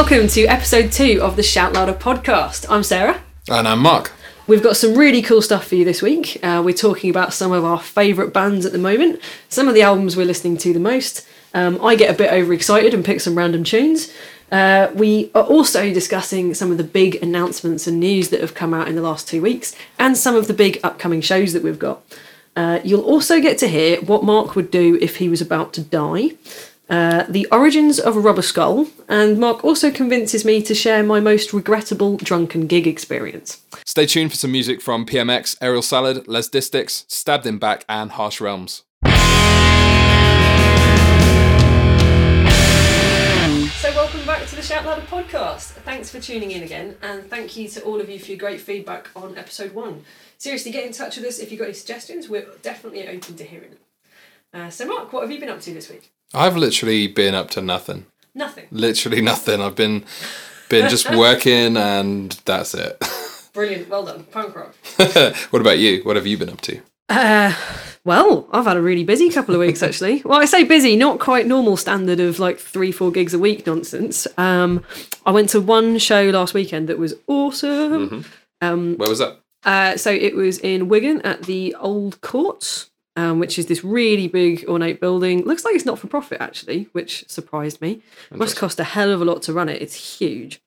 Welcome to episode two of the Shout Louder podcast. I'm Sarah. And I'm Mark. We've got some really cool stuff for you this week. Uh, we're talking about some of our favourite bands at the moment, some of the albums we're listening to the most. Um, I get a bit overexcited and pick some random tunes. Uh, we are also discussing some of the big announcements and news that have come out in the last two weeks and some of the big upcoming shows that we've got. Uh, you'll also get to hear what Mark would do if he was about to die, uh, the origins of a rubber skull, and Mark also convinces me to share my most regrettable drunken gig experience. Stay tuned for some music from PMX, Aerial Salad, Les Distics, Stabbed in Back, and Harsh Realms. So, welcome back to the Shout Louder podcast. Thanks for tuning in again, and thank you to all of you for your great feedback on episode one. Seriously, get in touch with us if you've got any suggestions. We're definitely open to hearing them. Uh, so, Mark, what have you been up to this week? I've literally been up to nothing. Nothing. Literally nothing. I've been been just working and that's it. Brilliant. Well done. Punk rock. what about you? What have you been up to? Uh, well, I've had a really busy couple of weeks actually. well, I say busy, not quite normal standard of like three, four gigs a week nonsense. Um, I went to one show last weekend that was awesome. Where was that? Uh, so it was in Wigan at the Old Courts, um, which is this really big ornate building. Looks like it's not for profit actually, which surprised me. Must cost a hell of a lot to run it. It's huge.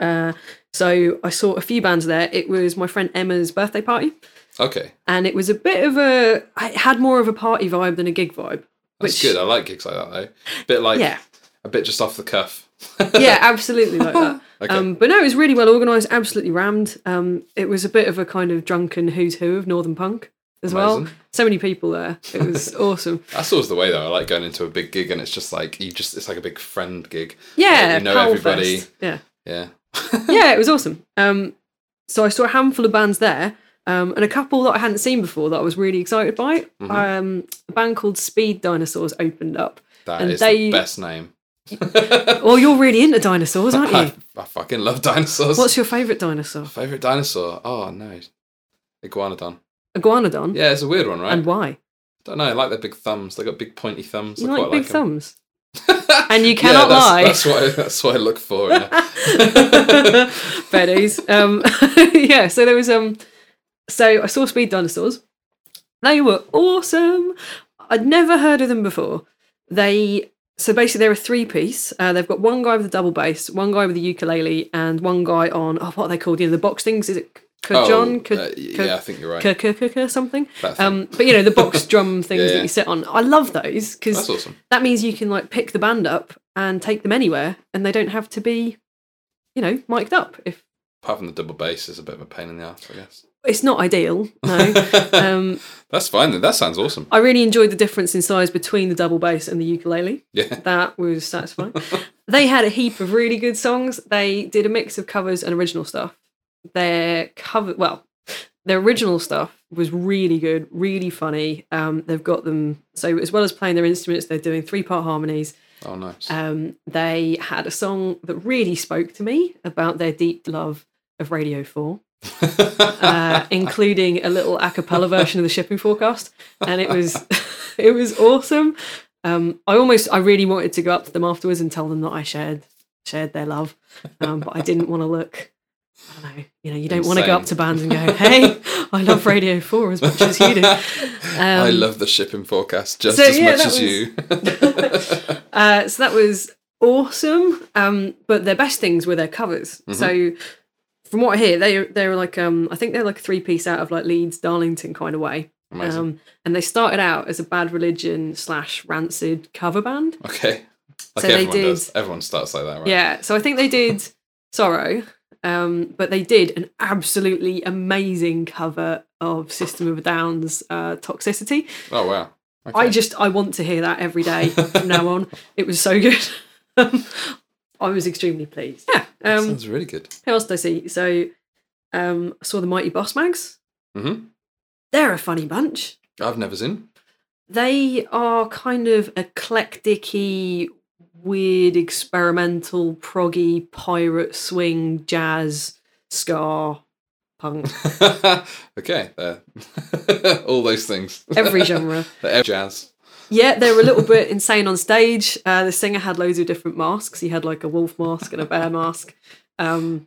Uh, so I saw a few bands there. It was my friend Emma's birthday party, Okay. and it was a bit of a. It had more of a party vibe than a gig vibe. That's good. I like gigs like that though. A bit like Yeah. a bit just off the cuff. yeah, absolutely like that. Okay. Um, but no, it was really well organised, absolutely rammed. Um, it was a bit of a kind of drunken who's who of Northern Punk as well. So many people there. It was awesome. That's always the way though. I like going into a big gig and it's just like you just it's like a big friend gig. Yeah, you know Powell everybody. Fest. Yeah, Yeah. yeah, it was awesome. Um, so I saw a handful of bands there. Um, and a couple that I hadn't seen before that I was really excited by. Mm-hmm. Um, a band called Speed Dinosaurs opened up. That And is they- the best name. Oh, you're really into dinosaurs, aren't I, you? I fucking love dinosaurs. What's your favourite dinosaur? favorite dinosaur? Oh no. Iguanodon. Iguanodon. Yeah, it's a weird one, right? And why? don't know. I like their big thumbs. They got big pointy thumbs. You I like quite big like 'em. thumbs. and you cannot yeah, that's, lie. That's what I, that's what I look for. In a, Um, yeah, so there was um, so I saw Speed Dinosaurs. They were awesome. I'd never heard of them before. They so basically they're a three piece. Uh, they've got one guy with a double bass, one guy with a ukulele, and one guy on oh what are they called? You know the box things. Is it oh, Cajon? uh, yeah, I think you're right. K- something. Um, but you know the box drum things Yeah, that you sit on. I love those because awesome. that means you can like pick the band up and take them anywhere, and they don't have to be, you know, mic'd up. If Apart from the double bass is a bit of a pain in the ass, I guess. it's not ideal, no. um, That's fine. That sounds awesome. I really enjoyed the difference in size between the double bass and the ukulele. Yeah. That was satisfying. they had a heap of really good songs. They did a mix of covers and original stuff. Their cover, well, their original stuff was really good, really funny. Um, they've got them so as well as playing their instruments, they're doing three part harmonies. Oh, nice. Um, they had a song that really spoke to me about their deep love of Radio 4, uh, including a little a cappella version of the shipping forecast. And it was it was awesome. Um, I almost I really wanted to go up to them afterwards and tell them that I shared shared their love. Um, but I didn't want to look I don't know, you know, you don't want to go up to bands and go, Hey, I love Radio 4 as much as you do. Um, I love the shipping forecast just so, as yeah, much as was- you. Uh, so that was awesome. Um, but their best things were their covers. Mm-hmm. So from what I hear, they they're like um, I think they're like a three piece out of like Leeds, Darlington kind of way. Um, and they started out as a Bad Religion slash Rancid cover band. okay. Like so they everyone did- does. Everyone starts like that, right? Yeah. So I think they did Sorrow. Um, but they did an absolutely amazing cover of System of a Down's uh, Toxicity. Oh wow. Okay. I just I want to hear that every day from now on. It was so good. Um, I was extremely pleased. Yeah. Um, Sounds really good. who else did I see? So um, I saw the Mighty Bossmags. Mhm. They're a funny bunch. I've never seen. They are kind of eclectic weird, experimental, proggy, pirate, swing, jazz, ska, punk, okay, there. all those things. every genre. Every jazz. Yeah, they were a little bit insane on stage. Uh, the singer had loads of different masks. He had like a wolf mask and a bear mask. Um,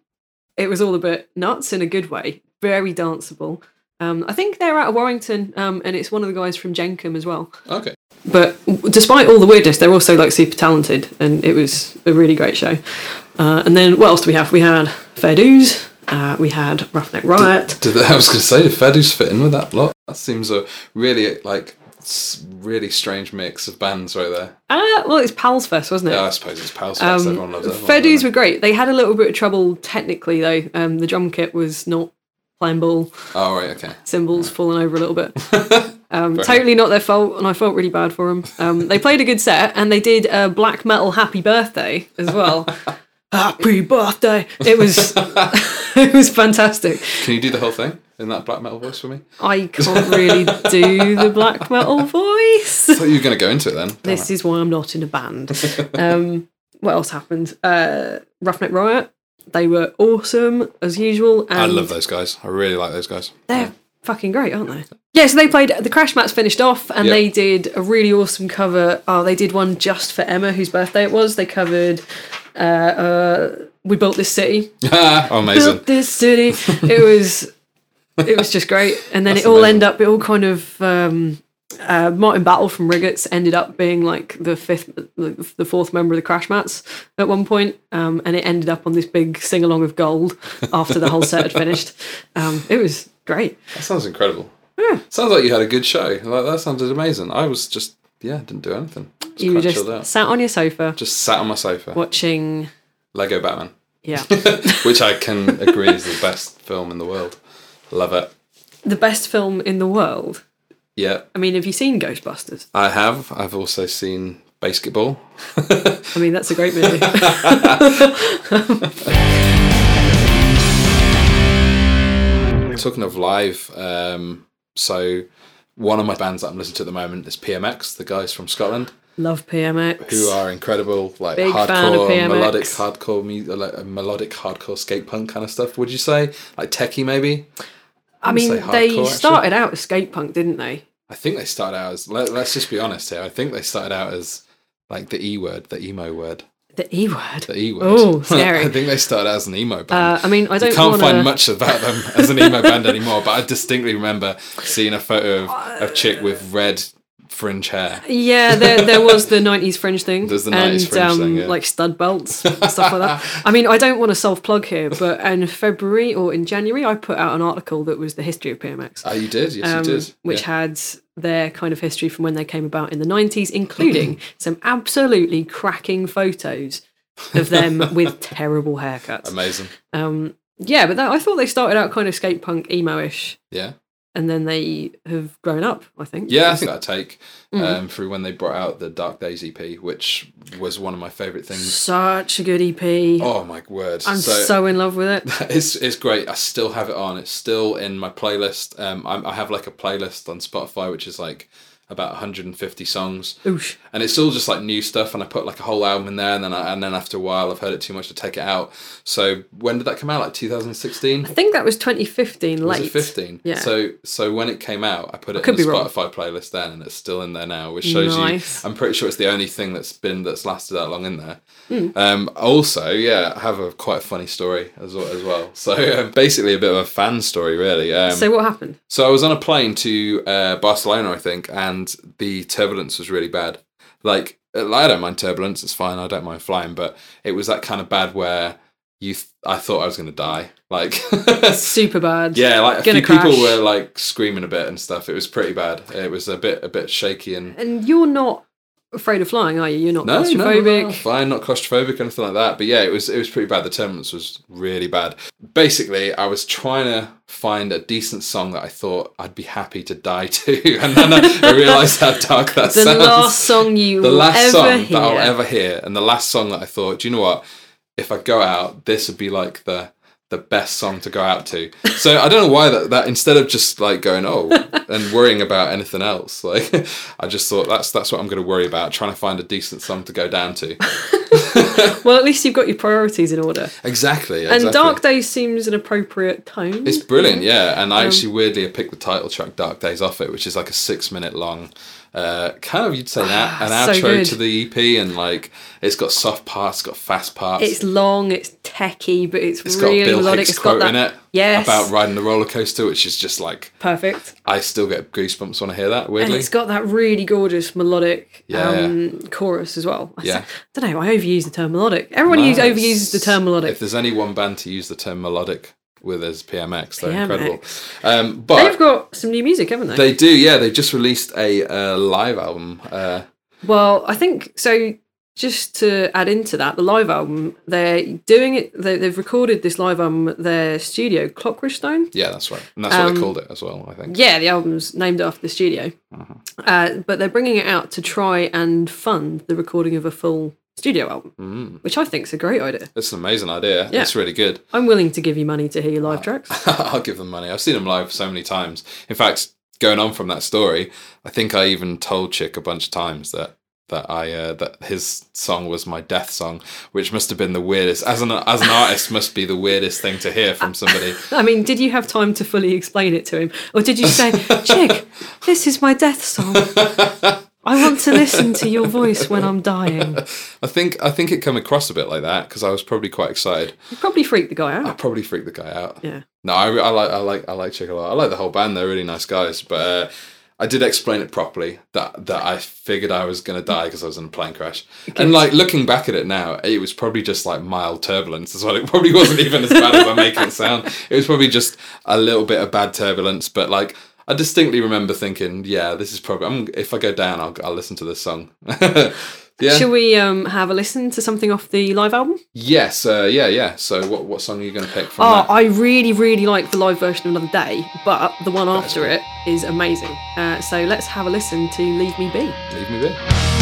it was all a bit nuts in a good way. Very danceable. Um, I think they're out of Warrington, um, and it's one of the guys from Jenkum as well. Okay. But despite all the weirdness, they're also like super talented, and it was a really great show. Uh, and then what else do we have? We had Fair Dues. Uh, we had Roughneck Riot. Did I was going to say, did Fair Dues fit in with that lot? That seems a really like really strange mix of bands right there. Uh, well, it's Pals Fest, wasn't it? Yeah, I suppose it's Pals Fest. everyone loves everyone. Fair Dues were great. They had a little bit of trouble technically though. Um, the drum kit was not playing ball. Oh right, okay. Cymbals falling over a little bit. Um, totally not their fault, and I felt really bad for them. Um, they played a good set, and they did a black metal "Happy Birthday" as well. Happy birthday! It was it was fantastic. Can you do the whole thing in that black metal voice for me? I can't really do the black metal voice. I thought you were going to go into it then. Damn This it. is why I'm not in a band. Um, what else happened? Uh, Roughneck Riot. They were awesome as usual. And I love those guys. I really like those guys. They're fucking great, aren't they? Yeah, so they played the Crash Mats finished off, and Yep. they did a really awesome cover. Oh, they did one just for Emma, whose birthday it was. They covered uh, uh, "We Built This City." oh, amazing. Built this city. It was, it was just great. And then That's it all amazing. ended up. It all kind of. Um, uh, Martin Battle from Rigots ended up being like the fifth, the fourth member of the Crash Mats at one point, um, and it ended up on this big sing along of gold after the whole set had finished. Um, it was great. That sounds incredible. Hmm. Sounds like you had a good show. Like that sounded amazing. I was just yeah, didn't do anything. Just You just sat on your sofa Just sat on my sofa. watching. Lego Batman, Yeah, which I can agree is the best film in the world. Love it. the best film in the world. Yeah, I mean, have you seen Ghostbusters? I have. I've also seen Basketball. I mean, that's a great movie. Talking of live, um, so one of my bands that I'm listening to at the moment is PMX, the guys from Scotland, Love PMX. who are incredible, like Big hardcore, PMX. melodic, hardcore, mu- like, melodic, hardcore skate punk kind of stuff. Would you say like techie maybe? I mean, say they hardcore, actually. started out as skate punk, didn't they? I think they started out as. Let, let's just be honest here. I think they started out as like the e word, the emo word, The E word. the e word. Oh, scary. I think they started as an emo band. Uh, I mean, I don't You can't want find much about them as an emo band anymore, but I distinctly remember seeing a photo of a chick with red fringe hair. Yeah, there, there was the '90s fringe thing, There's the 90s and fringe um, thing, yeah. like stud belts, and stuff like that. I mean, I don't want to self plug here, but in February or in January, I put out an article that was the history of PMX. Oh, you did? Yes, um, you did. which Yeah. had their kind of history from when they came about in the 90s, including some absolutely cracking photos of them with terrible haircuts. Amazing. Um, yeah, but that, I thought they started out kind of skate punk emo ish, Yeah. And then they have grown up, I think. Yeah, I think that take Mm. um, through when they brought out the Dark Days EP, which was one of my favourite things. Such a good EP. Oh my word! I'm so, in love with it. it's it's great. I still have it on. It's still in my playlist. Um, I, I have like a playlist on Spotify, which is like about 150 songs, Oosh. and it's all just like new stuff. And I put like a whole album in there, and then I, and then after a while, I've heard it too much to take it out. So when did that come out? Like 2016. I think that was 2015 Was late. it 15? Yeah. So so when it came out, I put it could in the be wrong. Spotify playlist then, and it's still in there now, which shows Nice. you. I'm pretty sure it's the only thing that's been that's lasted that long in there. Hmm. Um, also, yeah, I have a quite a funny story as well. As well. So um, basically, a bit of a fan story, really. Um, So what happened? so I was on a plane to uh, Barcelona, I think, and the turbulence was really bad. Like I don't mind turbulence; it's fine. I don't mind flying, but it was that kind of bad where you. Th- I thought I was going to die. Like Super bad. yeah, like a Gonna few people were like screaming a bit and stuff. It was pretty bad. It was a bit a bit shaky and And you're not afraid of flying, are you? You're not no, no, no, claustrophobic. no, fine, not claustrophobic anything like that. But yeah, it was it was pretty bad. The turbulence was really bad. Basically, I was trying to find a decent song that I thought I'd be happy to die to, and then I, I realised how dark that The sounds. last song you the will last ever song hear. that I'll ever hear, and the last song that I thought, do you know what? If I go out, this would be like the the best song to go out to. So I don't know why that that instead of just like going oh and worrying about anything else, like I just thought that's that's what I'm going to worry about, trying to find a decent song to go down to. Well, at least you've got your priorities in order. Exactly. And exactly. Dark Days seems an appropriate tone. It's brilliant, yeah. And I Um, actually weirdly picked the title track "Dark Days" off it, which is like a six-minute long uh, kind of you'd say that an So outro good. to the EP, and like it's got soft parts, got fast parts. It's long, it's techy, but it's, it's got really Bill melodic. Hicks It's got that. in it Yes. about riding the roller coaster, which is just like Perfect. I still get goosebumps when I hear that. Weirdly, And it's got that really gorgeous melodic Yeah, um, chorus as well. I Yeah. don't know. I overuse the term melodic. Everyone use, overuses the term melodic. If there's any one band to use the term melodic with is PMX, they're PMX. incredible. Um, but They've got some new music, haven't they? They do, yeah. They just released a uh, live album. Uh, Well, I think so. Just to add into that, the live album, they're doing it. They, they've recorded this live album at their studio, Clockridge Stone. yeah, that's right, and that's what Um, they called it as well. I think. Yeah, the album's named after the studio. Uh-huh. Uh, but they're bringing it out to try and fund the recording of a full studio album, Mm. which I think is a great idea. It's an amazing idea. Yeah. It's really good. I'm willing to give you money to hear your live tracks. I'll give them money. I've seen them live so many times. In fact, going on from that story, I think I even told Chick a bunch of times that that I uh, that his song was my death song, which must have been the weirdest. As an as an artist, must be the weirdest thing to hear from somebody. I mean, did you have time to fully explain it to him? Or did you say, Chick, this is my death song? I want to listen to your voice when I'm dying. I think I think it came across a bit like that because I was probably quite excited. You probably freaked the guy out. I probably freaked the guy out. Yeah. No, I, I like I like I like Chick a lot. I like the whole band. They're really nice guys. But uh, I did explain it properly that that I figured I was gonna die because I was in a plane crash. And like looking back at it now, it was probably just like mild turbulence as well. It probably wasn't even as bad as I make it sound. It was probably just a little bit of bad turbulence. But like I distinctly remember thinking, yeah, this is probably. I'm, if I go down, I'll I'll listen to this song. yeah. Shall we um, have a listen to something off the live album? Yes. Uh, yeah. Yeah. So what what song are you gonna pick from Oh, that? I really, really like the live version of Another Day, but the one after it is amazing. Uh, so let's have a listen to Leave Me Be. Leave me be.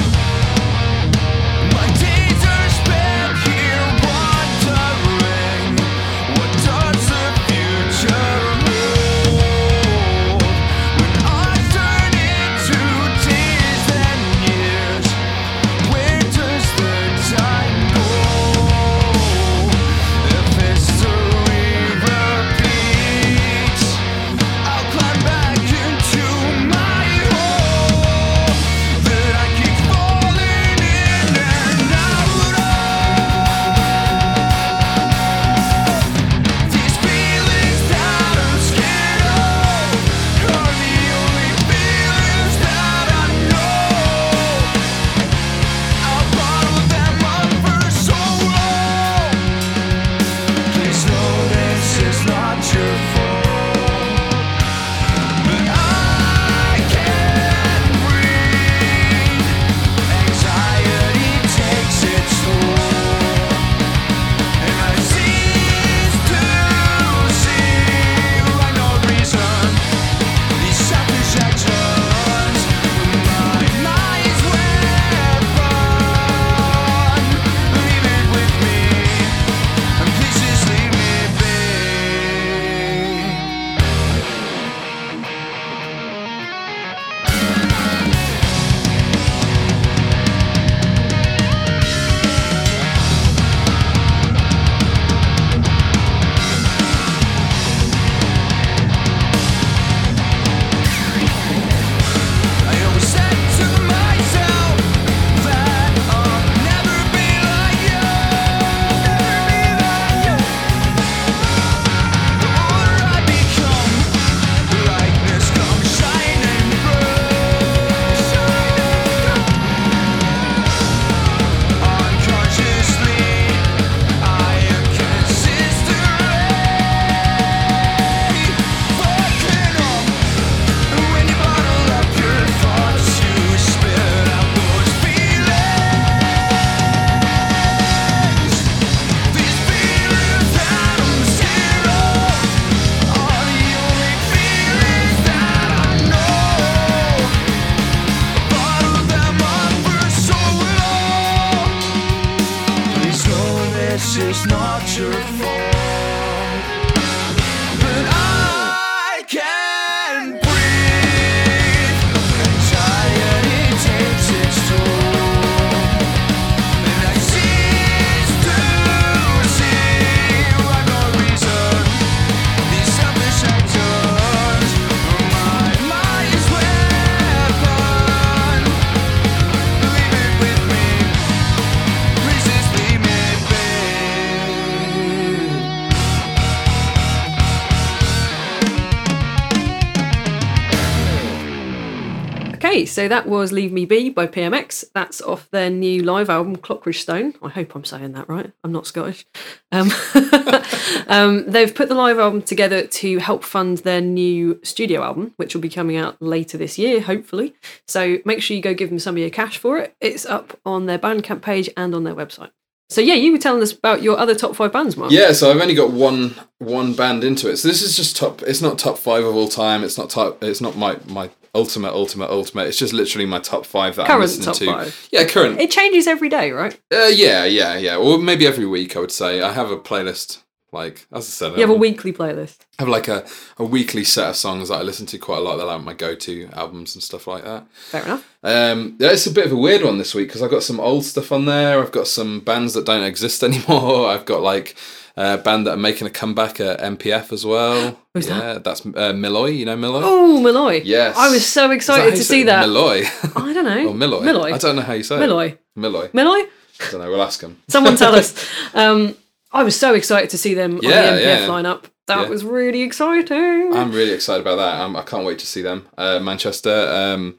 So that was Leave Me Be by PMX. That's off their new live album, Clockridge Stone. I hope I'm saying that right. I'm not Scottish. Um, um, they've put the live album together to help fund their new studio album, which will be coming out later this year, hopefully. So make sure you go give them some of your cash for it. It's up on their Bandcamp page and on their website. So yeah, you were telling us about your other top five bands, Mark. Yeah, so I've only got one one band into it. So this is just top. It's not top five of all time. It's not top. It's not my my ultimate ultimate ultimate. It's just literally my top five that I'm listening top to. five. Yeah, current. It changes every day, right? Uh, yeah, yeah, yeah. Or maybe every week. I would say I have a playlist. Like as I said, You have a weekly playlist. I have like a, a weekly set of songs that I listen to quite a lot. That are like my go to albums and stuff like that. Fair enough. Um, yeah, it's a bit of a weird one this week because I've got some old stuff on there. I've got some bands that don't exist anymore. I've got like a band that are making a comeback at MPF as well. Who's that? yeah, that's uh, Milloy. You know Milloy? Oh, Milloy. Yes. I was so excited to see that. Milloy. I don't know. or Milloy. Milloy. I don't know how you say Milloy. it. Milloy. Milloy? I don't know. We'll ask him. Someone tell us. Um, I was so excited to see them Yeah, on the MPF yeah. lineup. That Yeah. was really exciting. I'm really excited about that. Um, I can't wait to see them. Uh, Manchester. Um,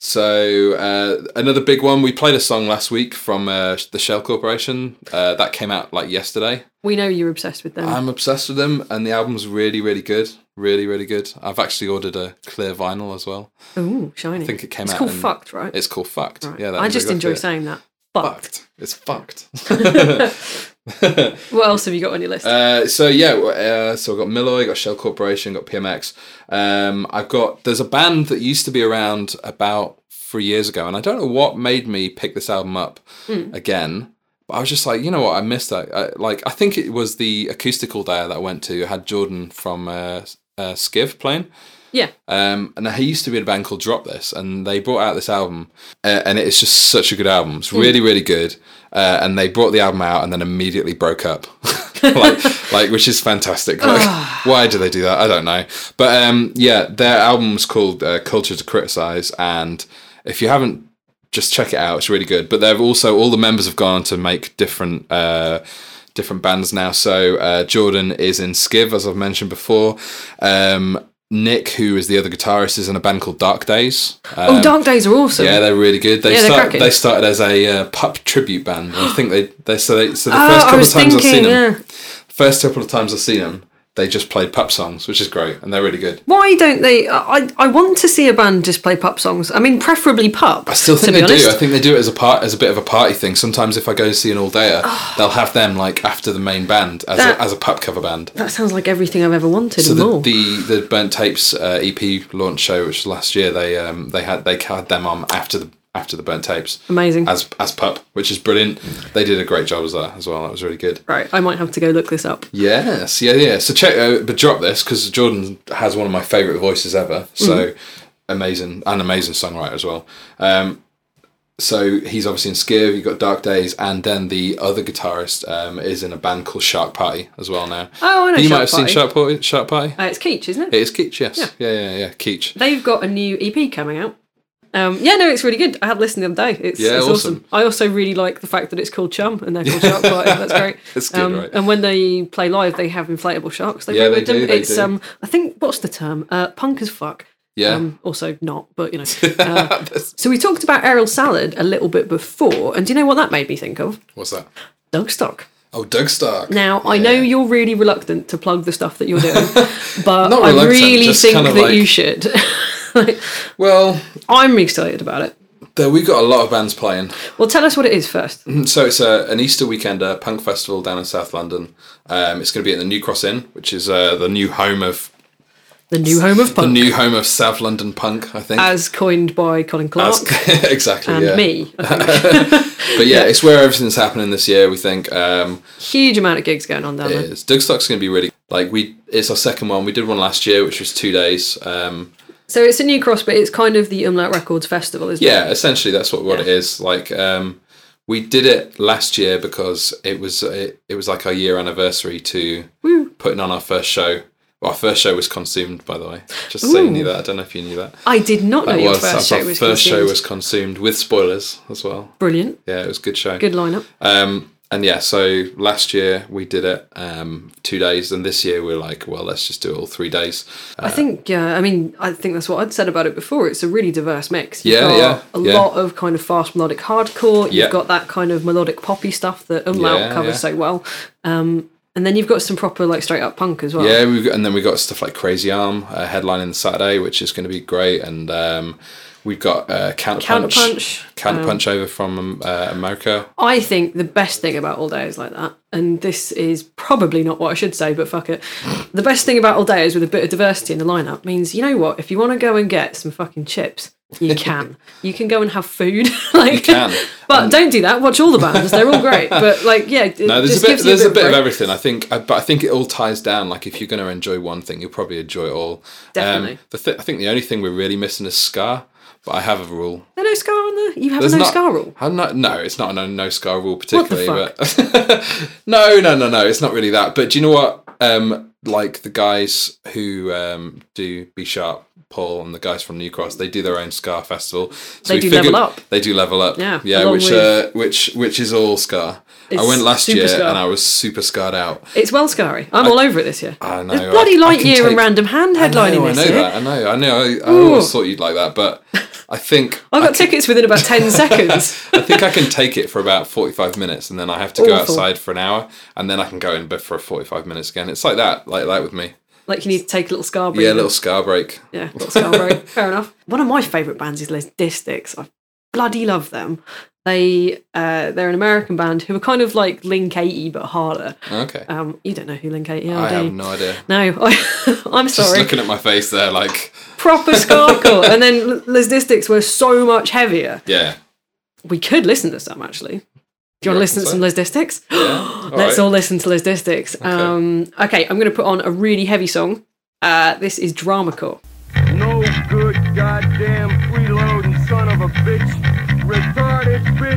so uh, another big one. We played a song last week from uh, the Shell Corporation uh, that came out like yesterday. we know you're obsessed with them. I'm obsessed with them, and the album's really, really good. Really, really good. I've actually ordered a clear vinyl as well. Ooh, shiny. I think it came it's out. called Fucked, right? It's called Fucked. Right. Yeah, that I just enjoy saying that. Fucked. Fucked. It's fucked. What else have you got on your list? Uh, so yeah, uh, so I've got Milloy, got Shell Corporation, got PMX. Um, I've got there's a band that used to be around about three years ago, and I don't know what made me pick this album up Hmm. again. But I was just like, you know what, I missed that. I, like I think it was the acoustical day that I went to. I had Jordan from uh, uh, Skiv playing. Yeah. Um, and he used to be in a band called Drop This, and they brought out this album, uh, and it's just such a good album. It's really, really good. Uh, and they brought the album out and then immediately broke up, like, like which is fantastic. Like, why do they do that? I don't know. But um, yeah, their album was called uh, Culture to Criticize, and if you haven't, just check it out. It's really good. But they've also all the members have gone on to make different. Uh, different bands now. So uh, Jordan is in Skiv, as I've mentioned before. Um, Nick, who is the other guitarist, is in a band called Dark Days. Um, oh, Dark Days are awesome. yeah, they're really good. They Yeah, start, they started as a uh, pup tribute band. I think they they so they so the Oh, first couple of times I've seen thinking, them, yeah. first couple of times I've seen them, they just played pup songs, which is great, and they're really good. Why don't they? I I want to see a band just play pup songs. I mean, preferably pup. I still think they honest. do. I think they do it as a part as a bit of a party thing. Sometimes if I go see an all dayer, they'll have them like after the main band as That- a, as a pup cover band. That sounds like everything I've ever wanted So and the, the the burnt tapes uh, EP launch show, which was last year, they um they had they had them on after the after the burnt tapes Amazing. as as pup, which is brilliant. They did a great job as that as well. That was really good. right, I might have to go look this up. Yes, yeah, yeah. So check, uh, but drop this because Jordan has one of my favorite voices ever. So amazing, an amazing songwriter as well. Um, so he's obviously in Skiv. You've got Dark Days, and then the other guitarist um, is in a band called Shark Party as well now. Oh, I know you might Shark have seen Shark Party. Shark Party. Uh, it's Keach, isn't it? It is Keach, yes. Yeah, yeah, yeah, yeah. Keach. They've got a new EP coming out. Um, yeah, no, it's really good. I had listened the other day. It's, Yeah, it's awesome. awesome. I also really like the fact that it's called Chum and they're called Shark Party. That's great. It's good, um, right? And when they play live, they have inflatable sharks. They Yeah, they do, they it's do. um, I think what's the term? Uh, punk as fuck. Yeah. Um, also not, but you know. Uh, so we talked about Aerial Salad a little bit before, and do you know what that made me think of? What's that? Dougstock. Oh, Dougstock. Now I know you're really reluctant to plug the stuff that you're doing, but I really think kind of that like- you should. Like, Well, I'm excited about it. there we got a lot of bands playing. Well, tell us what it is first. So it's a, an Easter weekend punk festival down in South London. Um, it's going to be at the New Cross Inn, which is uh, the new home of The new home of punk. the new home of South London punk. I think. as coined by Colin Clark As- exactly. and yeah. me. But yeah, it's where everything's happening this year. We think um, Huge amount of gigs going on down it there. is. Dougstock's going to be really like we. It's our second one. We did one last year, which was two days. Um, So it's a new cross, but it's kind of the Umlaut Records festival, isn't yeah, it? Yeah, essentially that's what, what it is. Like um, we did it last year because it was it, it was like our year anniversary to putting on our first show. Well, our first show was consumed, by the way. Just so you knew that. I don't know if you knew that. I did not know That your was first our show was first show consumed. was consumed with spoilers as well. brilliant. Yeah, it was a good show. Good lineup. Um, and yeah, so last year we did it um, two days, and this year we're like, well, let's just do it all three days. I think, yeah, I mean, I think that's what I'd said about it before. It's a really diverse mix. You've Yeah, yeah, a yeah. lot of kind of fast melodic hardcore. You've Yeah. got that kind of melodic poppy stuff that Umlaut Yeah, covers so well. Um, and then you've got some proper, like, straight up punk as well. Yeah, we've got, and then we got stuff like Crazy Arm uh, headlining Saturday, which is going to be great, and um, we've got uh, Counterpunch, Counterpunch, Counterpunch over from um, uh, America. I think the best thing about All Day is like that, and this is probably not what I should say, but fuck it. The best thing about All Day is with a bit of diversity in the lineup means, you know what, if you want to go and get some fucking chips, you can. you can go and have food. like, You can. But don't do that. Watch all the bands; they're all great. But like, yeah, No, there's a bit. gives you There's a bit of everything. I think, I- but I think it all ties down. Like if you're going to enjoy one thing, you'll probably enjoy it all. Definitely. Um, the th- I think the only thing we're really missing is ska. But I have a rule. There's no ska on there. You have There's a no not, ska rule. Not, no, it's not a no, no ska rule particularly. What the fuck? But no, no, no, no, it's not really that. But do you know what? Um, like the guys who um, do Be Sharp, Paul, and the guys from New Cross, they do their own Ska festival. So They do figured- Level Up. They do level up. Yeah, yeah, which uh, which which is all Ska. I went last year ska. and I was super scarred out. It's well scary. I'm all over it this year. I know. There's bloody I- I light can year and random hand I headlining know, I know year. that. I know. I know. I, I always thought you'd like that, but I think I got tickets within about ten seconds. I think I can take it for about 45 minutes and then I have to go outside for an hour and then I can go in for 45 minutes again. It's like that, like that with me. Like you need to take a little ska. Break. Yeah, a little ska break. Yeah, little ska break. Fair enough. One of my favourite bands is Les Distics. I bloody love them. They uh, they're an American band who are kind of like Link 80 but harder. Okay. Um, you don't know who Link 80 are, I have no idea. No, I, I'm Just sorry. looking at my face there, like, Proper skacore. and then Les Distics were so much heavier. yeah. We could listen to some actually. Do you want to listen to some Les Distics? All Let's right. all listen to Les Distics. Okay. Um, okay, I'm going to put on a really heavy song. Uh, this is Dramacore. No good goddamn freeloading son of a bitch. Retarded, big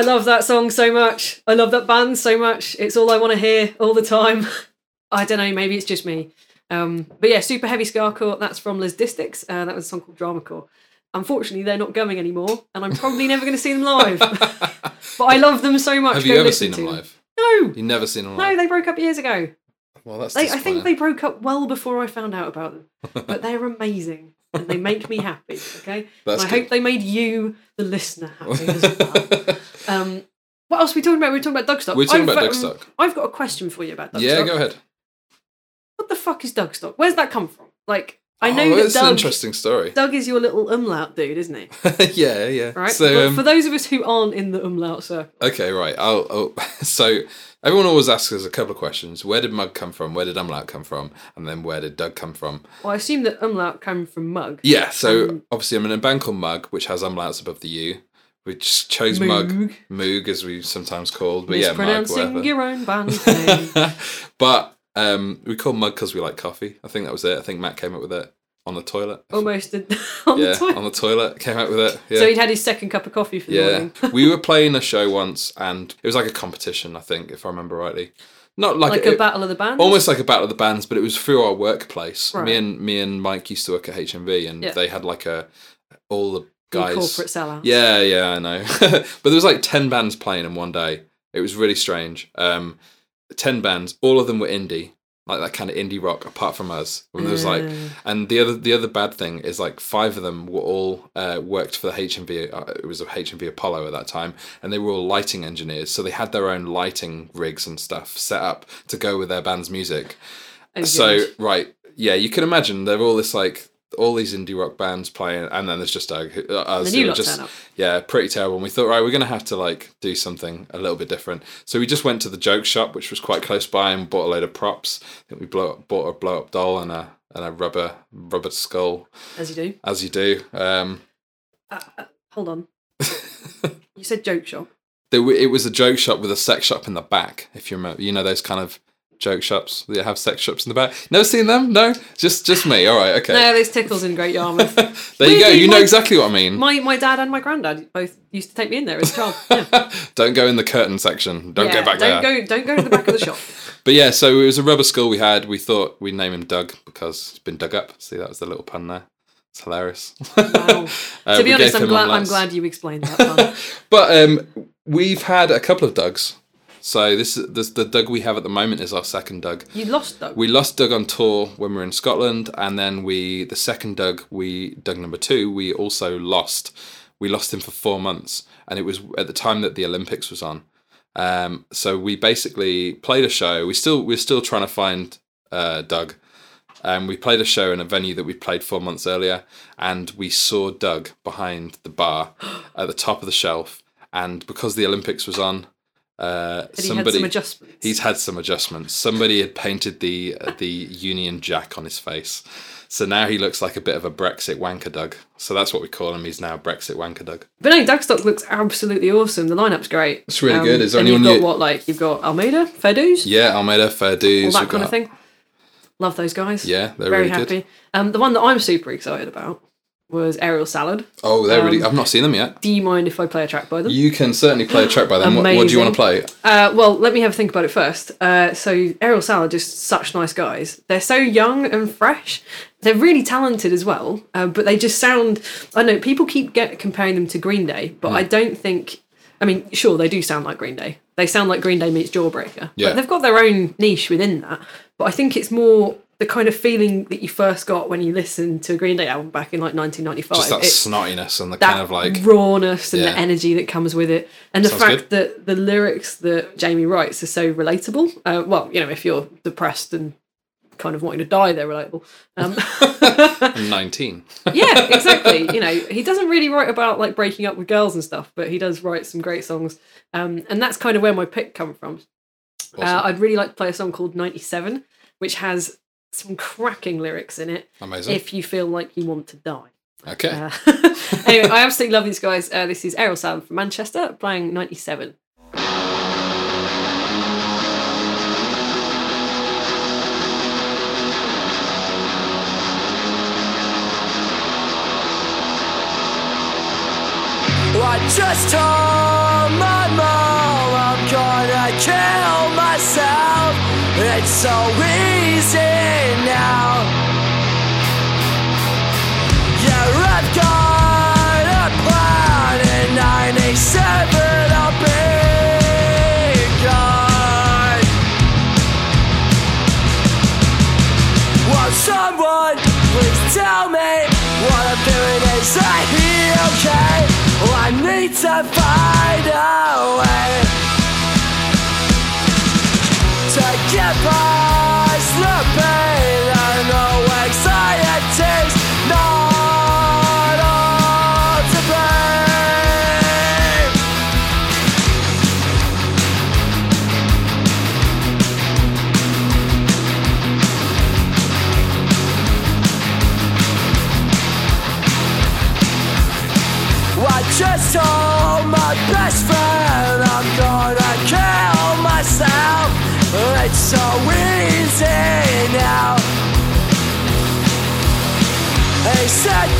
I love that song so much. I love that band so much. It's all I want to hear all the time. I don't know, maybe it's just me. Um, but yeah, super heavy skacore. That's from Les Distics. Uh, that was a song called Drama Core. Unfortunately, they're not going anymore, and I'm probably never going to see them live. but I love them so much. Have you ever seen them live? No, You've never seen them live? no, they broke up years ago. well, that's They, I think they broke up well before I found out about them. But they're amazing, and they make me happy. Okay, That's and I good. hope they made you, the listener, happy as well. um, what else are we talking about? We're talking about Dougstock. We're talking I've, about um, Dougstock. I've got a question for you about Dougstock. yeah, go ahead. What the fuck is Dougstock? Where's that come from? Like, I know oh, that it's an interesting story. Doug is your little umlaut dude, isn't he? yeah, yeah. Right. So, but um, for those of us who aren't in the umlaut circle, okay, right. I'll, I'll, so everyone always asks us a couple of questions. Where did Mug come from? Where did Umlaut come from? And then where did Doug come from? well, I assume that umlaut came from mug. Yeah, so Um, obviously I'm in a band called Mug, which has umlauts above the U. We just chose Mug, Moog. Moog as we sometimes called, but yeah, Mug, whatever. your own band name. but um, we called Mug because we like coffee. I think that was it. I think Matt came up with it on the toilet. Almost did- on yeah, the toilet. on the toilet came out with it. Yeah. So he'd had his second cup of coffee for the Yeah, morning. we were playing a show once, and it was like a competition. I think, if I remember rightly, not like, like it- a battle of the bands. almost like a battle of the bands, but it was through our workplace. Right. Me and me and Mike used to work at HMV, and Yeah. they had like a all the The guys. corporate sellout. Yeah, yeah, I know. but there was like ten bands playing in one day. It was really strange. Um, ten bands, all of them were indie, like that kind of indie rock. Apart from us, and there was like, Uh. and the other the other bad thing is like five of them were all uh, worked for the HMV. Uh, it was a HMV Apollo at that time, and they were all lighting engineers. So they had their own lighting rigs and stuff set up to go with their band's music. Oh, So right, yeah, you can imagine they're all this like all these indie rock bands playing, and then there's just uh, uh, us. lot just yeah, pretty terrible. And we thought, right, we're gonna have to like do something a little bit different. So we just went to the joke shop, which was quite close by, and bought a load of props. I think we blow up, bought a blow up doll and a and a rubber rubber skull, as you do. as you do. Um, Uh, uh, hold on. you said joke shop. there, it was a joke shop with a sex shop in the back. If you remember, you know those kind of joke shops that have sex shops in the back. Never seen them? No, just just me. All right, okay. No, there's Tickles in Great Yarmouth. there you go. You know my- exactly what I mean. my my dad and my granddad both used to take me in there as a child. Yeah. don't go in the curtain section. Don't Yeah, go back don't there. Go, don't go to the back of the shop. But yeah, so it was a rubber skull we had. We thought we'd name him Doug because he's been dug up. See, that was the little pun there. It's hilarious. Wow. Uh, to be honest, gave I'm him glad, I'm glad you explained that. One. But um, we've had a couple of Dougs. So this, this the Doug we have at the moment is our second Doug. You lost though. We lost Doug on tour when we were in Scotland, and then we the second Doug we Doug number two we also lost. We lost him for four months, and it was at the time that the Olympics was on. Um, so we basically played a show. We still we're still trying to find uh, Doug. Um, we played a show in a venue that we played four months earlier, and we saw Doug behind the bar at the top of the shelf. And because the Olympics was on, uh, Had he had some adjustments. He's had some adjustments. Somebody had painted the the Union Jack on his face, so now he looks like a bit of a Brexit wanker Doug. So that's what we call him. He's now Brexit wanker Doug. But no, Dougstock looks absolutely awesome. The lineup's great. It's really good. Is there and anyone you've got you- what like you've got Almeida, Fair Dues, Yeah, Almeida, fair dues. all that kind of thing. Love those guys. Yeah, they're very really happy. good. Um, the one that I'm super excited about was Aerial Salad. Oh, they're really. Um, I've not seen them yet. Do you mind if I play a track by them? You can certainly play a track by them. What, what do you want to play? Uh, well, let me have a think about it first. Uh, so, Aerial Salad, just such nice guys. They're so young and fresh. They're really talented as well, uh, but they just sound. I know people keep get, comparing them to Green Day, but Hmm. I don't think. I mean, sure, they do sound like Green Day. They sound like Green Day meets Jawbreaker. Yeah. But they've got their own niche within that. But I think it's more the kind of feeling that you first got when you listened to a Green Day album back in like 1995. Just that It's- snottiness and the kind of like. rawness and Yeah. the energy that comes with it, and the Sounds fact good. that the lyrics that Jamie writes are so relatable. Uh, well, you know, if you're depressed and kind of wanting to die, they're relatable. Um, I'm 19. yeah, exactly. You know, he doesn't really write about like breaking up with girls and stuff, but he does write some great songs, um, and that's kind of where my pick come from. Uh, I'd really like to play a song called "97," which has some cracking lyrics in it. Amazing. If you feel like you want to die. Okay. Uh, anyway, I absolutely love these guys. Uh, this is Aerial Salad from Manchester playing 97. I just told my mom I'm gonna kill myself. It's so easy now. Yeah, I've got a plan I'll be gone. Will someone please tell me what I'm doing? Is okay? I need to find a way to said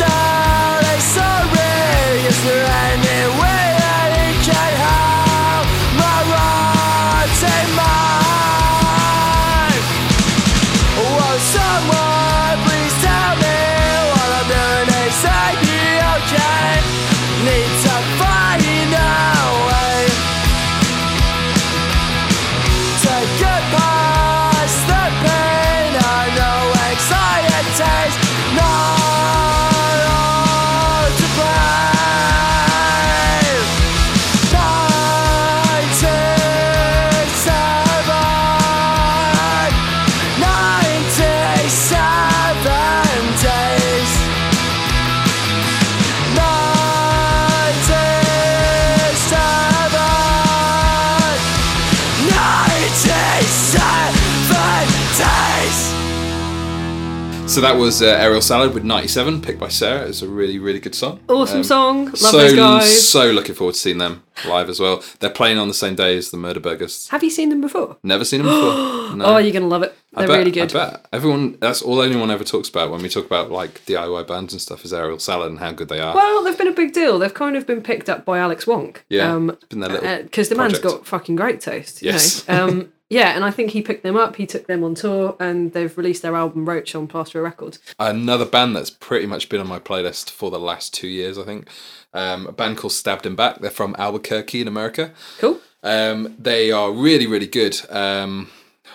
So that was uh, Aerial Salad with 97, picked by Sarah. It's a really, really good song. Awesome Um, song. Love so, those guys. so looking forward to seeing them live as well. They're playing on the same day as the Murderburgers. Have you seen them before? Never seen them before. No. Oh, you're gonna love it. I They're bet, really good. I bet everyone. That's all anyone ever talks about when we talk about like DIY bands and stuff is Aerial Salad and how good they are. Well, they've been a big deal. They've kind of been picked up by Alex Wonk. Yeah, Um, it's been their little because the man's got fucking great taste. You Yes. know? um, yeah, and I think he picked them up. He took them on tour, and they've released their album Roach on Plasterer Records. Another band that's pretty much been on my playlist for the last two years, I think. Um, a band called Stabbed in Back. They're from Albuquerque in America. Cool. Um, they are really, really good. Um,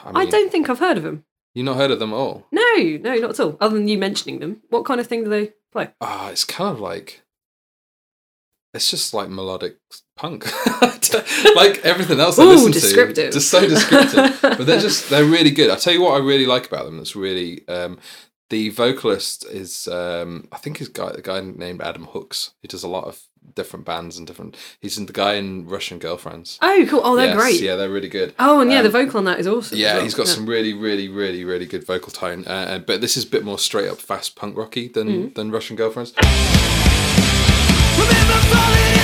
I, mean, I don't think I've heard of them. You not heard of them at all? No, no, not at all. Other than you mentioning them, what kind of thing do they play? Ah, it's kind of like it's just like melodic punk, like everything else I Ooh, listen descriptive. to. Just so descriptive, but they're just they're really good. I tell you what, I really like about them. That's really um, the vocalist is um, I think he's guy a guy named Adam Hooks. He does a lot of different bands and different. He's in the guy in Russian Girlfriends. Oh, cool. Oh, they're Yes, great. Yeah, they're really good. Oh, and yeah, the Um, vocal on that is awesome. Yeah, well. he's got some really, really, really, really good vocal tone. Uh, but this is a bit more straight up fast punk rocky than Mm. than Russian Girlfriends. Remember falling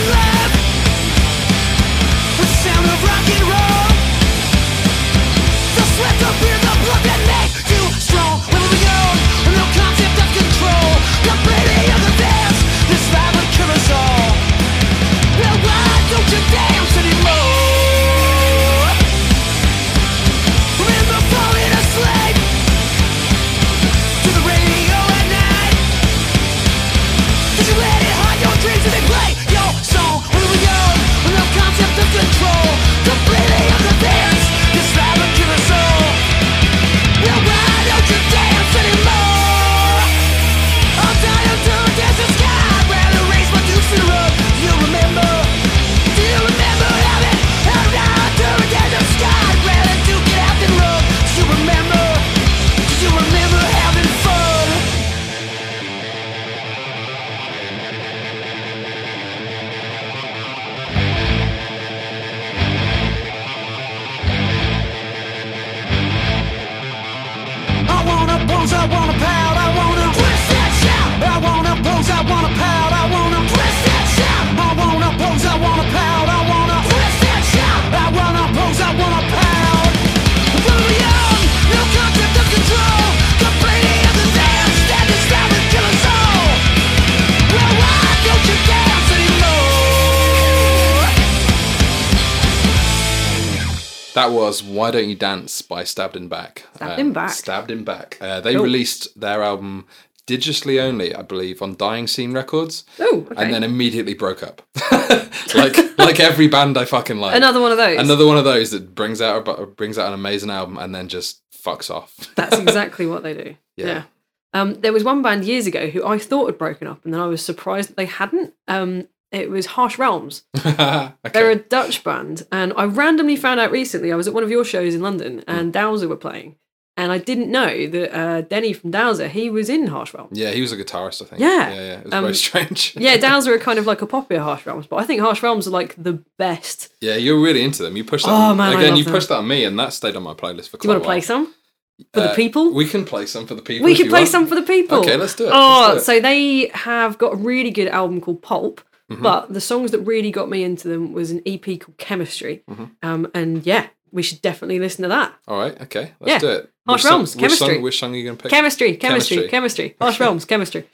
That was "Why Don't You Dance" by Stabbed in Back. Um, Stabbed in Back. Stabbed in Back. Uh, they Cool. released their album digitally only, I believe, on Dying Scene Records, Oh, okay. and then immediately broke up. like like every band I fucking like. Another one of those. Another one of those that brings out a, brings out an amazing album and then just fucks off. That's exactly what they do. Yeah. Yeah. Um, there was one band years ago who I thought had broken up, and then I was surprised that they hadn't. Um, it was Harsh Realms. okay. They're a Dutch band, and I randomly found out recently. I was at one of your shows in London, and Dowser were playing, and I didn't know that uh, Denny from Dowser he was in Harsh Realms. yeah, he was a guitarist, I think. Yeah. yeah, yeah. It was Um, very strange. Yeah, Dowser are kind of like a popular Harsh Realms, but I think Harsh Realms are like the best. Yeah, you're really into them. You pushed that. Oh, on, man, again, you them. pushed that on me, and that stayed on my playlist for. Quite a while. Do you want to play some for the people? We can play some for the people. We can play want. some for the people. Okay, let's do it. Oh, do it. so they have got a really good album called Pulp, Mm-hmm. but the songs that really got me into them was an EP called Chemistry. Mm-hmm. Um, and yeah, we should definitely listen to that. All right. Okay. Let's Yeah. do it. Harsh Which song- Realms, which Chemistry. Song, which song are you going to pick? Chemistry, chemistry, Chemistry. chemistry. Harsh Realms, chemistry.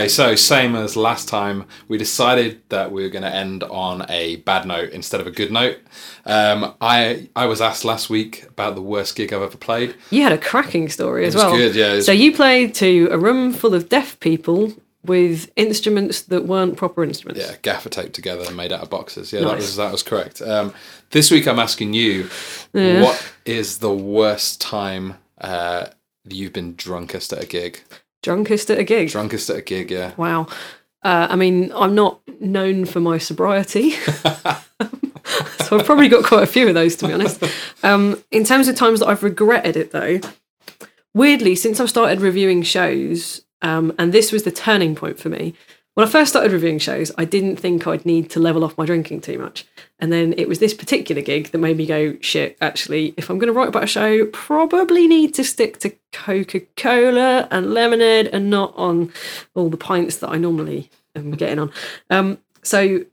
Okay, so same as last time, we decided that we were going to end on a bad note instead of a good note. Um, I I was asked last week about the worst gig I've ever played. You had a cracking story as was well. good, yeah, was- So you played to a room full of deaf people with instruments that weren't proper instruments. Yeah, gaffer taped together and made out of boxes. Yeah, that was that was correct. Um, this week I'm asking you, what is the worst time uh, you've been drunkest at a gig? Drunkest at a gig. Drunkest at a gig, yeah. Wow. Uh, I mean, I'm not known for my sobriety. so I've probably got quite a few of those, to be honest. Um, in terms of times that I've regretted it, though, weirdly, since I've started reviewing shows, um, and this was the turning point for me. When I first started reviewing shows, I didn't think I'd need to level off my drinking too much. And then it was this particular gig that made me go, shit, actually, if I'm going to write about a show, probably need to stick to Coca Cola and lemonade and not on all the pints that I normally am getting on. Um, so,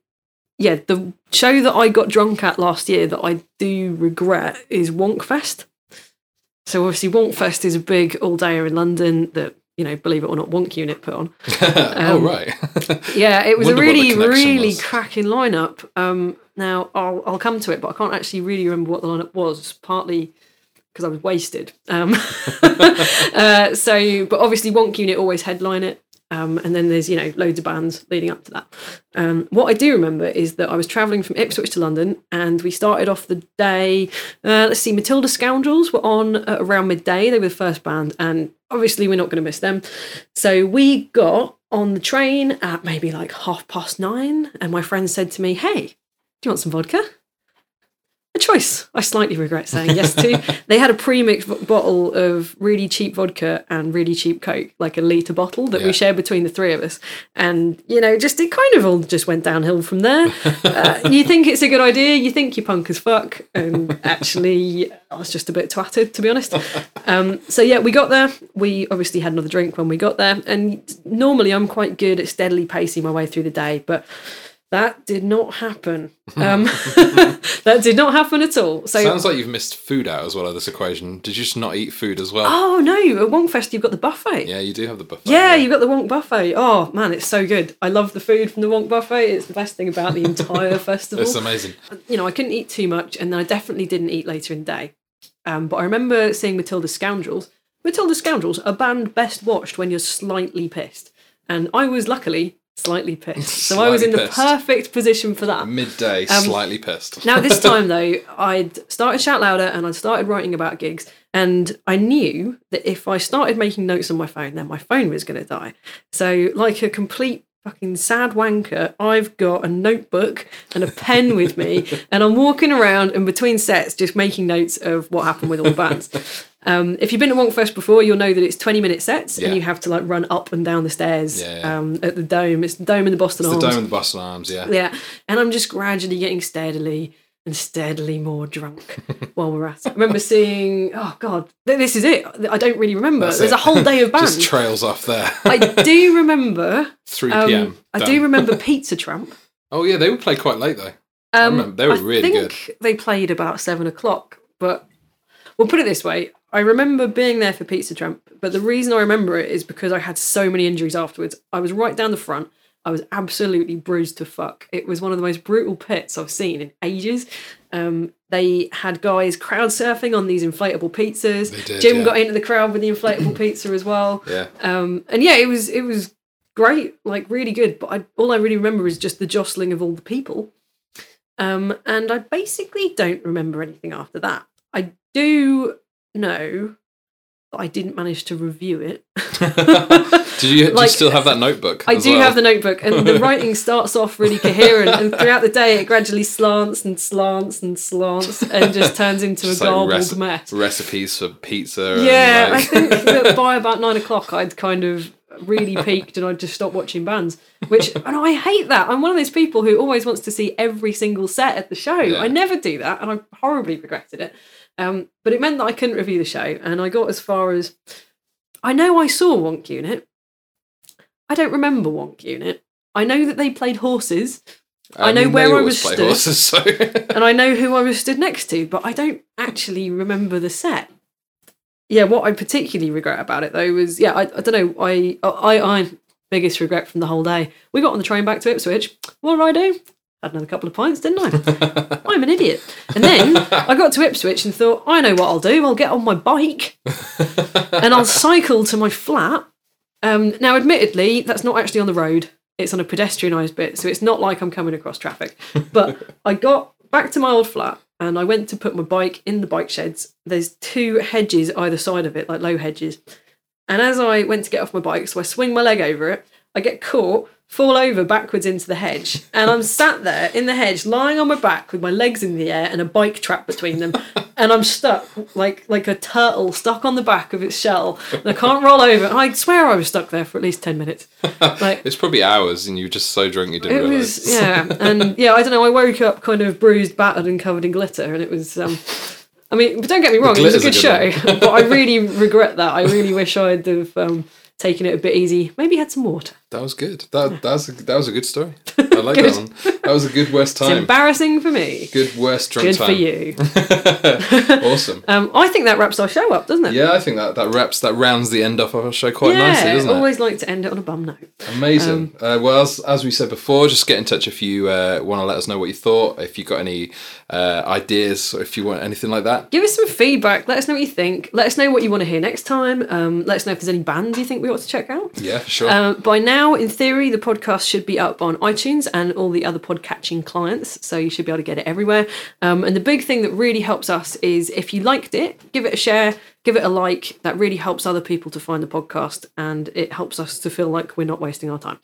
yeah, the show that I got drunk at last year that I do regret is Wonkfest. So, obviously, Wonkfest is a big all dayer in London that, you know, believe it or not, Wonk Unit put on. oh right. Yeah, it was a Wonder the really, really was. cracking lineup. Um, now I'll I'll come to it, but I can't actually really remember what the lineup was. Partly because I was wasted. Um, uh, so, but obviously, Wonk Unit always headline it. Um, and then there's you know loads of bands leading up to that. Um, what I do remember is that I was travelling from Ipswich to London, and we started off the day. Uh, let's see, Matilda's Scoundrels were on around midday. They were the first band, and obviously we're not going to miss them. So we got on the train at maybe like half past nine, and my friend said to me, "Hey, you want some vodka?" A choice I slightly regret saying yes to. they had a pre-mixed bo- bottle of really cheap vodka and really cheap Coke, like a litre bottle that Yeah. we shared between the three of us. And, you know, just it kind of all just went downhill from there. uh, you think it's a good idea, you think you're punk as fuck, and actually I was just a bit twatted, to be honest. Um, so yeah, we got there. We obviously had another drink when we got there, and normally I'm quite good at steadily pacing my way through the day, but that did not happen. Um, that did not happen at all. So Sounds like you've missed food out as well of this equation. Did you just not eat food as well? oh no, at Wonkfest you've got the buffet. Yeah, you do have the buffet. Yeah, you've got the Wonk buffet. Oh man, it's so good. I love the food from the Wonk buffet. It's the best thing about the entire festival. It's amazing. you know, I couldn't eat too much, and then I definitely didn't eat later in the day. Um, but I remember seeing Matilda's Scoundrels. Matilda's Scoundrels, a band best watched when you're slightly pissed, and I was luckily slightly pissed, so I was in Slightly the pissed. perfect position for that. Midday, Um, slightly pissed. Now, this time though, I'd started Shout Louder and I'd started writing about gigs. And I knew that if I started making notes on my phone, then my phone was going to die. So, like a complete fucking sad wanker, I've got a notebook and a pen with me, and I'm walking around and between sets just making notes of what happened with all the bands. Um, if you've been to Wonkfest before, you'll know that it's 20 minute sets Yeah. and you have to like run up and down the stairs Yeah, yeah. Um, at the dome. It's the dome in the Boston the Arms. dome and the Boston Arms, yeah. Yeah, and I'm just gradually getting steadily and steadily more drunk while we're at it. I remember seeing, oh god, this is it. I don't really remember. That's There's it. a whole day of bands. Just trails off there. I do remember. 3 Um, I do remember Pizzatramp. Oh yeah, they would play quite late though. Um, they were really good. I really think They played about seven o'clock, but we'll put it this way. I remember being there for Pizzatramp, but the reason I remember it is because I had so many injuries afterwards. I was right down the front. I was absolutely bruised to fuck. It was one of the most brutal pits I've seen in ages. Um, they had guys crowd surfing on these inflatable pizzas. Did, Jim yeah. got into the crowd with the inflatable pizza as well. Yeah. Um, and yeah, it was it was great, like really good. But I, all I really remember is just the jostling of all the people. Um, and I basically don't remember anything after that. I do know that I didn't manage to review it. Did you, do you still have that notebook? I do well? have the notebook, and the writing starts off really coherent, and throughout the day it gradually slants and slants and slants, and just turns into Just a like garbled rec- mess. recipes for pizza. Yeah, and I think that by about nine o'clock I'd kind of really peaked and I'd just stopped watching bands. Which and I hate that. I'm one of those people who always wants to see every single set at the show. Yeah. I never do that, and I horribly regretted it. Um, but it meant that I couldn't review the show, and I got as far as I know I saw Wonk Unit. I don't remember Wonk Unit. I know that they played horses, I know where I was stood. horses, so and I know who I was stood next to, but I don't actually remember the set. Yeah, what I particularly regret about it though was yeah, I, I don't know, I I I biggest regret from the whole day. We got on the train back to Ipswich. What did I do? Had another couple of pints, didn't I? I'm an idiot. And then I got to Ipswich and thought, I know what I'll do. I'll get on my bike and I'll cycle to my flat. Um, now, admittedly, that's not actually on the road. It's on a pedestrianised bit, so it's not like I'm coming across traffic. But I got back to my old flat and I went to put my bike in the bike sheds. There's two hedges either side of it, like low hedges. And as I went to get off my bike, so I swing my leg over it, I get caught, fall over backwards into the hedge, and I'm sat there in the hedge, lying on my back with my legs in the air and a bike trap between them, and I'm stuck like like a turtle stuck on the back of its shell, and I can't roll over. And I swear I was stuck there for at least ten minutes. Like it's probably hours, and you were just so drunk you didn't it realize. was yeah, and yeah, I don't know. I woke up kind of bruised, battered, and covered in glitter, and it was. um I mean, but don't get me wrong, it was a good a show. but I really regret that. I really wish I'd have um, taking it a bit easy. Maybe had some water. That was good. That that was a, that was a good story. I like that one. That was a good worst It's time. embarrassing for me. Good worst drunk Good time. for you. awesome. Um, I think that wraps our show up, doesn't it? Yeah, I think that that wraps that rounds the end off of our show quite Yeah, nicely, doesn't it? always like to end it on a bum note. Amazing. Um, uh, well, as, as we said before, just get in touch if you uh, want to let us know what you thought. If you got any uh, ideas, or if you want anything like that. Give us some feedback. Let us know what you think. Let us know what you want to hear next time. Um, let us know if there's any bands you think we ought to check out. Yeah, for sure. Uh, by now, in theory, the podcast should be up on iTunes and all the other podcatching clients, so you should be able to get it everywhere. Um, and the big thing that really helps us is if you liked it, give it a share, give it a like. That really helps other people to find the podcast, and it helps us to feel like we're not wasting our time.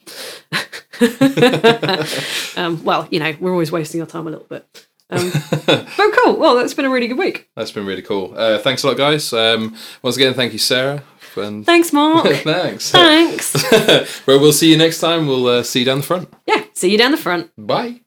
um, well, you know, we're always wasting our time a little bit. Um, but cool. Well, that's been a really good week. That's been really cool. Uh, thanks a lot, guys. Um, once again, thank you, Sarah. And Thanks, Mark. thanks. Thanks. well, we'll see you next time. We'll uh, see you down the front. Yeah. See you down the front. Bye.